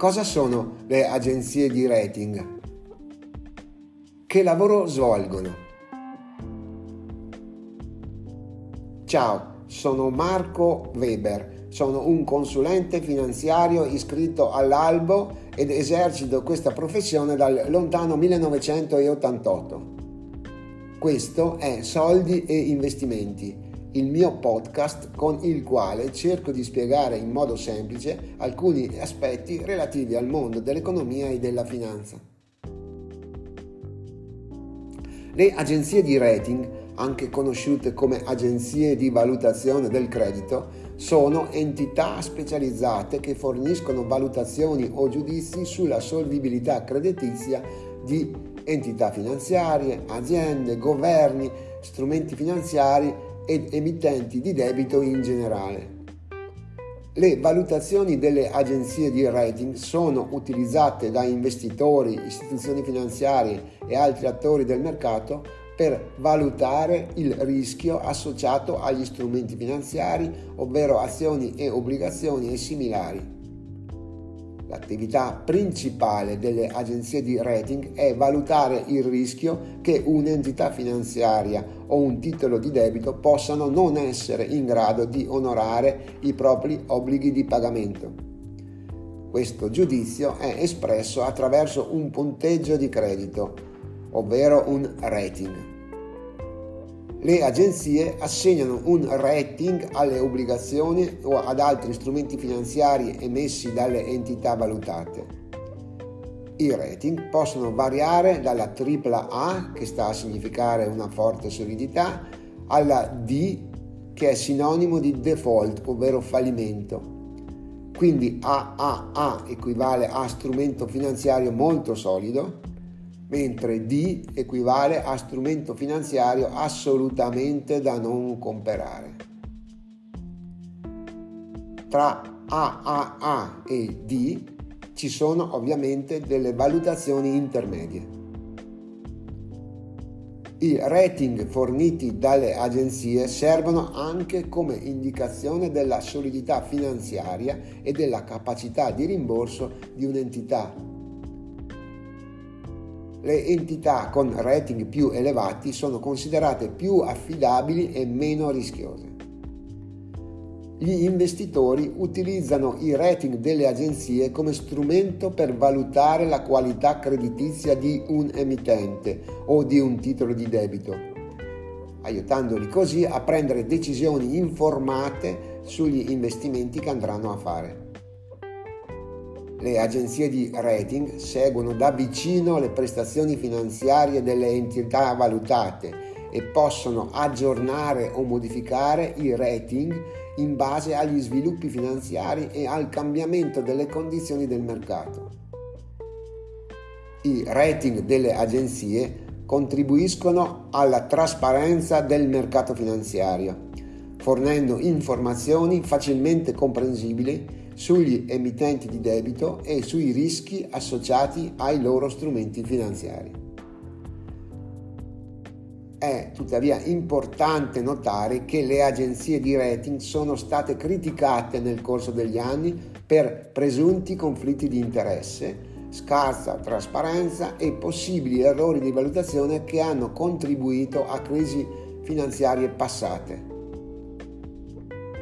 Cosa sono le agenzie di rating? Che lavoro svolgono? Ciao, sono Marco Weber, sono un consulente finanziario iscritto all'albo ed esercito questa professione dal lontano 1988. Questo è Soldi e Investimenti il mio podcast con il quale cerco di spiegare in modo semplice alcuni aspetti relativi al mondo dell'economia e della finanza. Le agenzie di rating, anche conosciute come agenzie di valutazione del credito, sono entità specializzate che forniscono valutazioni o giudizi sulla solvibilità creditizia di entità finanziarie, aziende, governi, strumenti finanziari ed emittenti di debito in generale. Le valutazioni delle agenzie di rating sono utilizzate da investitori, istituzioni finanziarie e altri attori del mercato per valutare il rischio associato agli strumenti finanziari, ovvero azioni e obbligazioni e similari. L'attività principale delle agenzie di rating è valutare il rischio che un'entità finanziaria o un titolo di debito possano non essere in grado di onorare i propri obblighi di pagamento. Questo giudizio è espresso attraverso un punteggio di credito, ovvero un rating le agenzie assegnano un rating alle obbligazioni o ad altri strumenti finanziari emessi dalle entità valutate. I rating possono variare dalla AAA, che sta a significare una forte solidità, alla D, che è sinonimo di default, ovvero fallimento. Quindi AAA equivale a strumento finanziario molto solido, mentre D equivale a strumento finanziario assolutamente da non comprare. Tra AAA e D ci sono ovviamente delle valutazioni intermedie. I rating forniti dalle agenzie servono anche come indicazione della solidità finanziaria e della capacità di rimborso di un'entità le entità con rating più elevati sono considerate più affidabili e meno rischiose. Gli investitori utilizzano i rating delle agenzie come strumento per valutare la qualità creditizia di un emittente o di un titolo di debito, aiutandoli così a prendere decisioni informate sugli investimenti che andranno a fare. Le agenzie di rating seguono da vicino le prestazioni finanziarie delle entità valutate e possono aggiornare o modificare i rating in base agli sviluppi finanziari e al cambiamento delle condizioni del mercato. I rating delle agenzie contribuiscono alla trasparenza del mercato finanziario, fornendo informazioni facilmente comprensibili sugli emittenti di debito e sui rischi associati ai loro strumenti finanziari. È tuttavia importante notare che le agenzie di rating sono state criticate nel corso degli anni per presunti conflitti di interesse, scarsa trasparenza e possibili errori di valutazione che hanno contribuito a crisi finanziarie passate.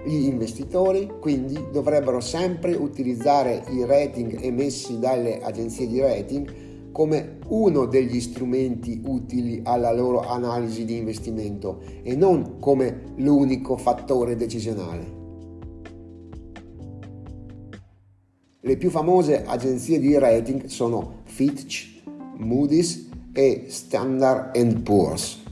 Gli investitori quindi dovrebbero sempre utilizzare i rating emessi dalle agenzie di rating come uno degli strumenti utili alla loro analisi di investimento e non come l'unico fattore decisionale. Le più famose agenzie di rating sono Fitch, Moody's e Standard Poor's.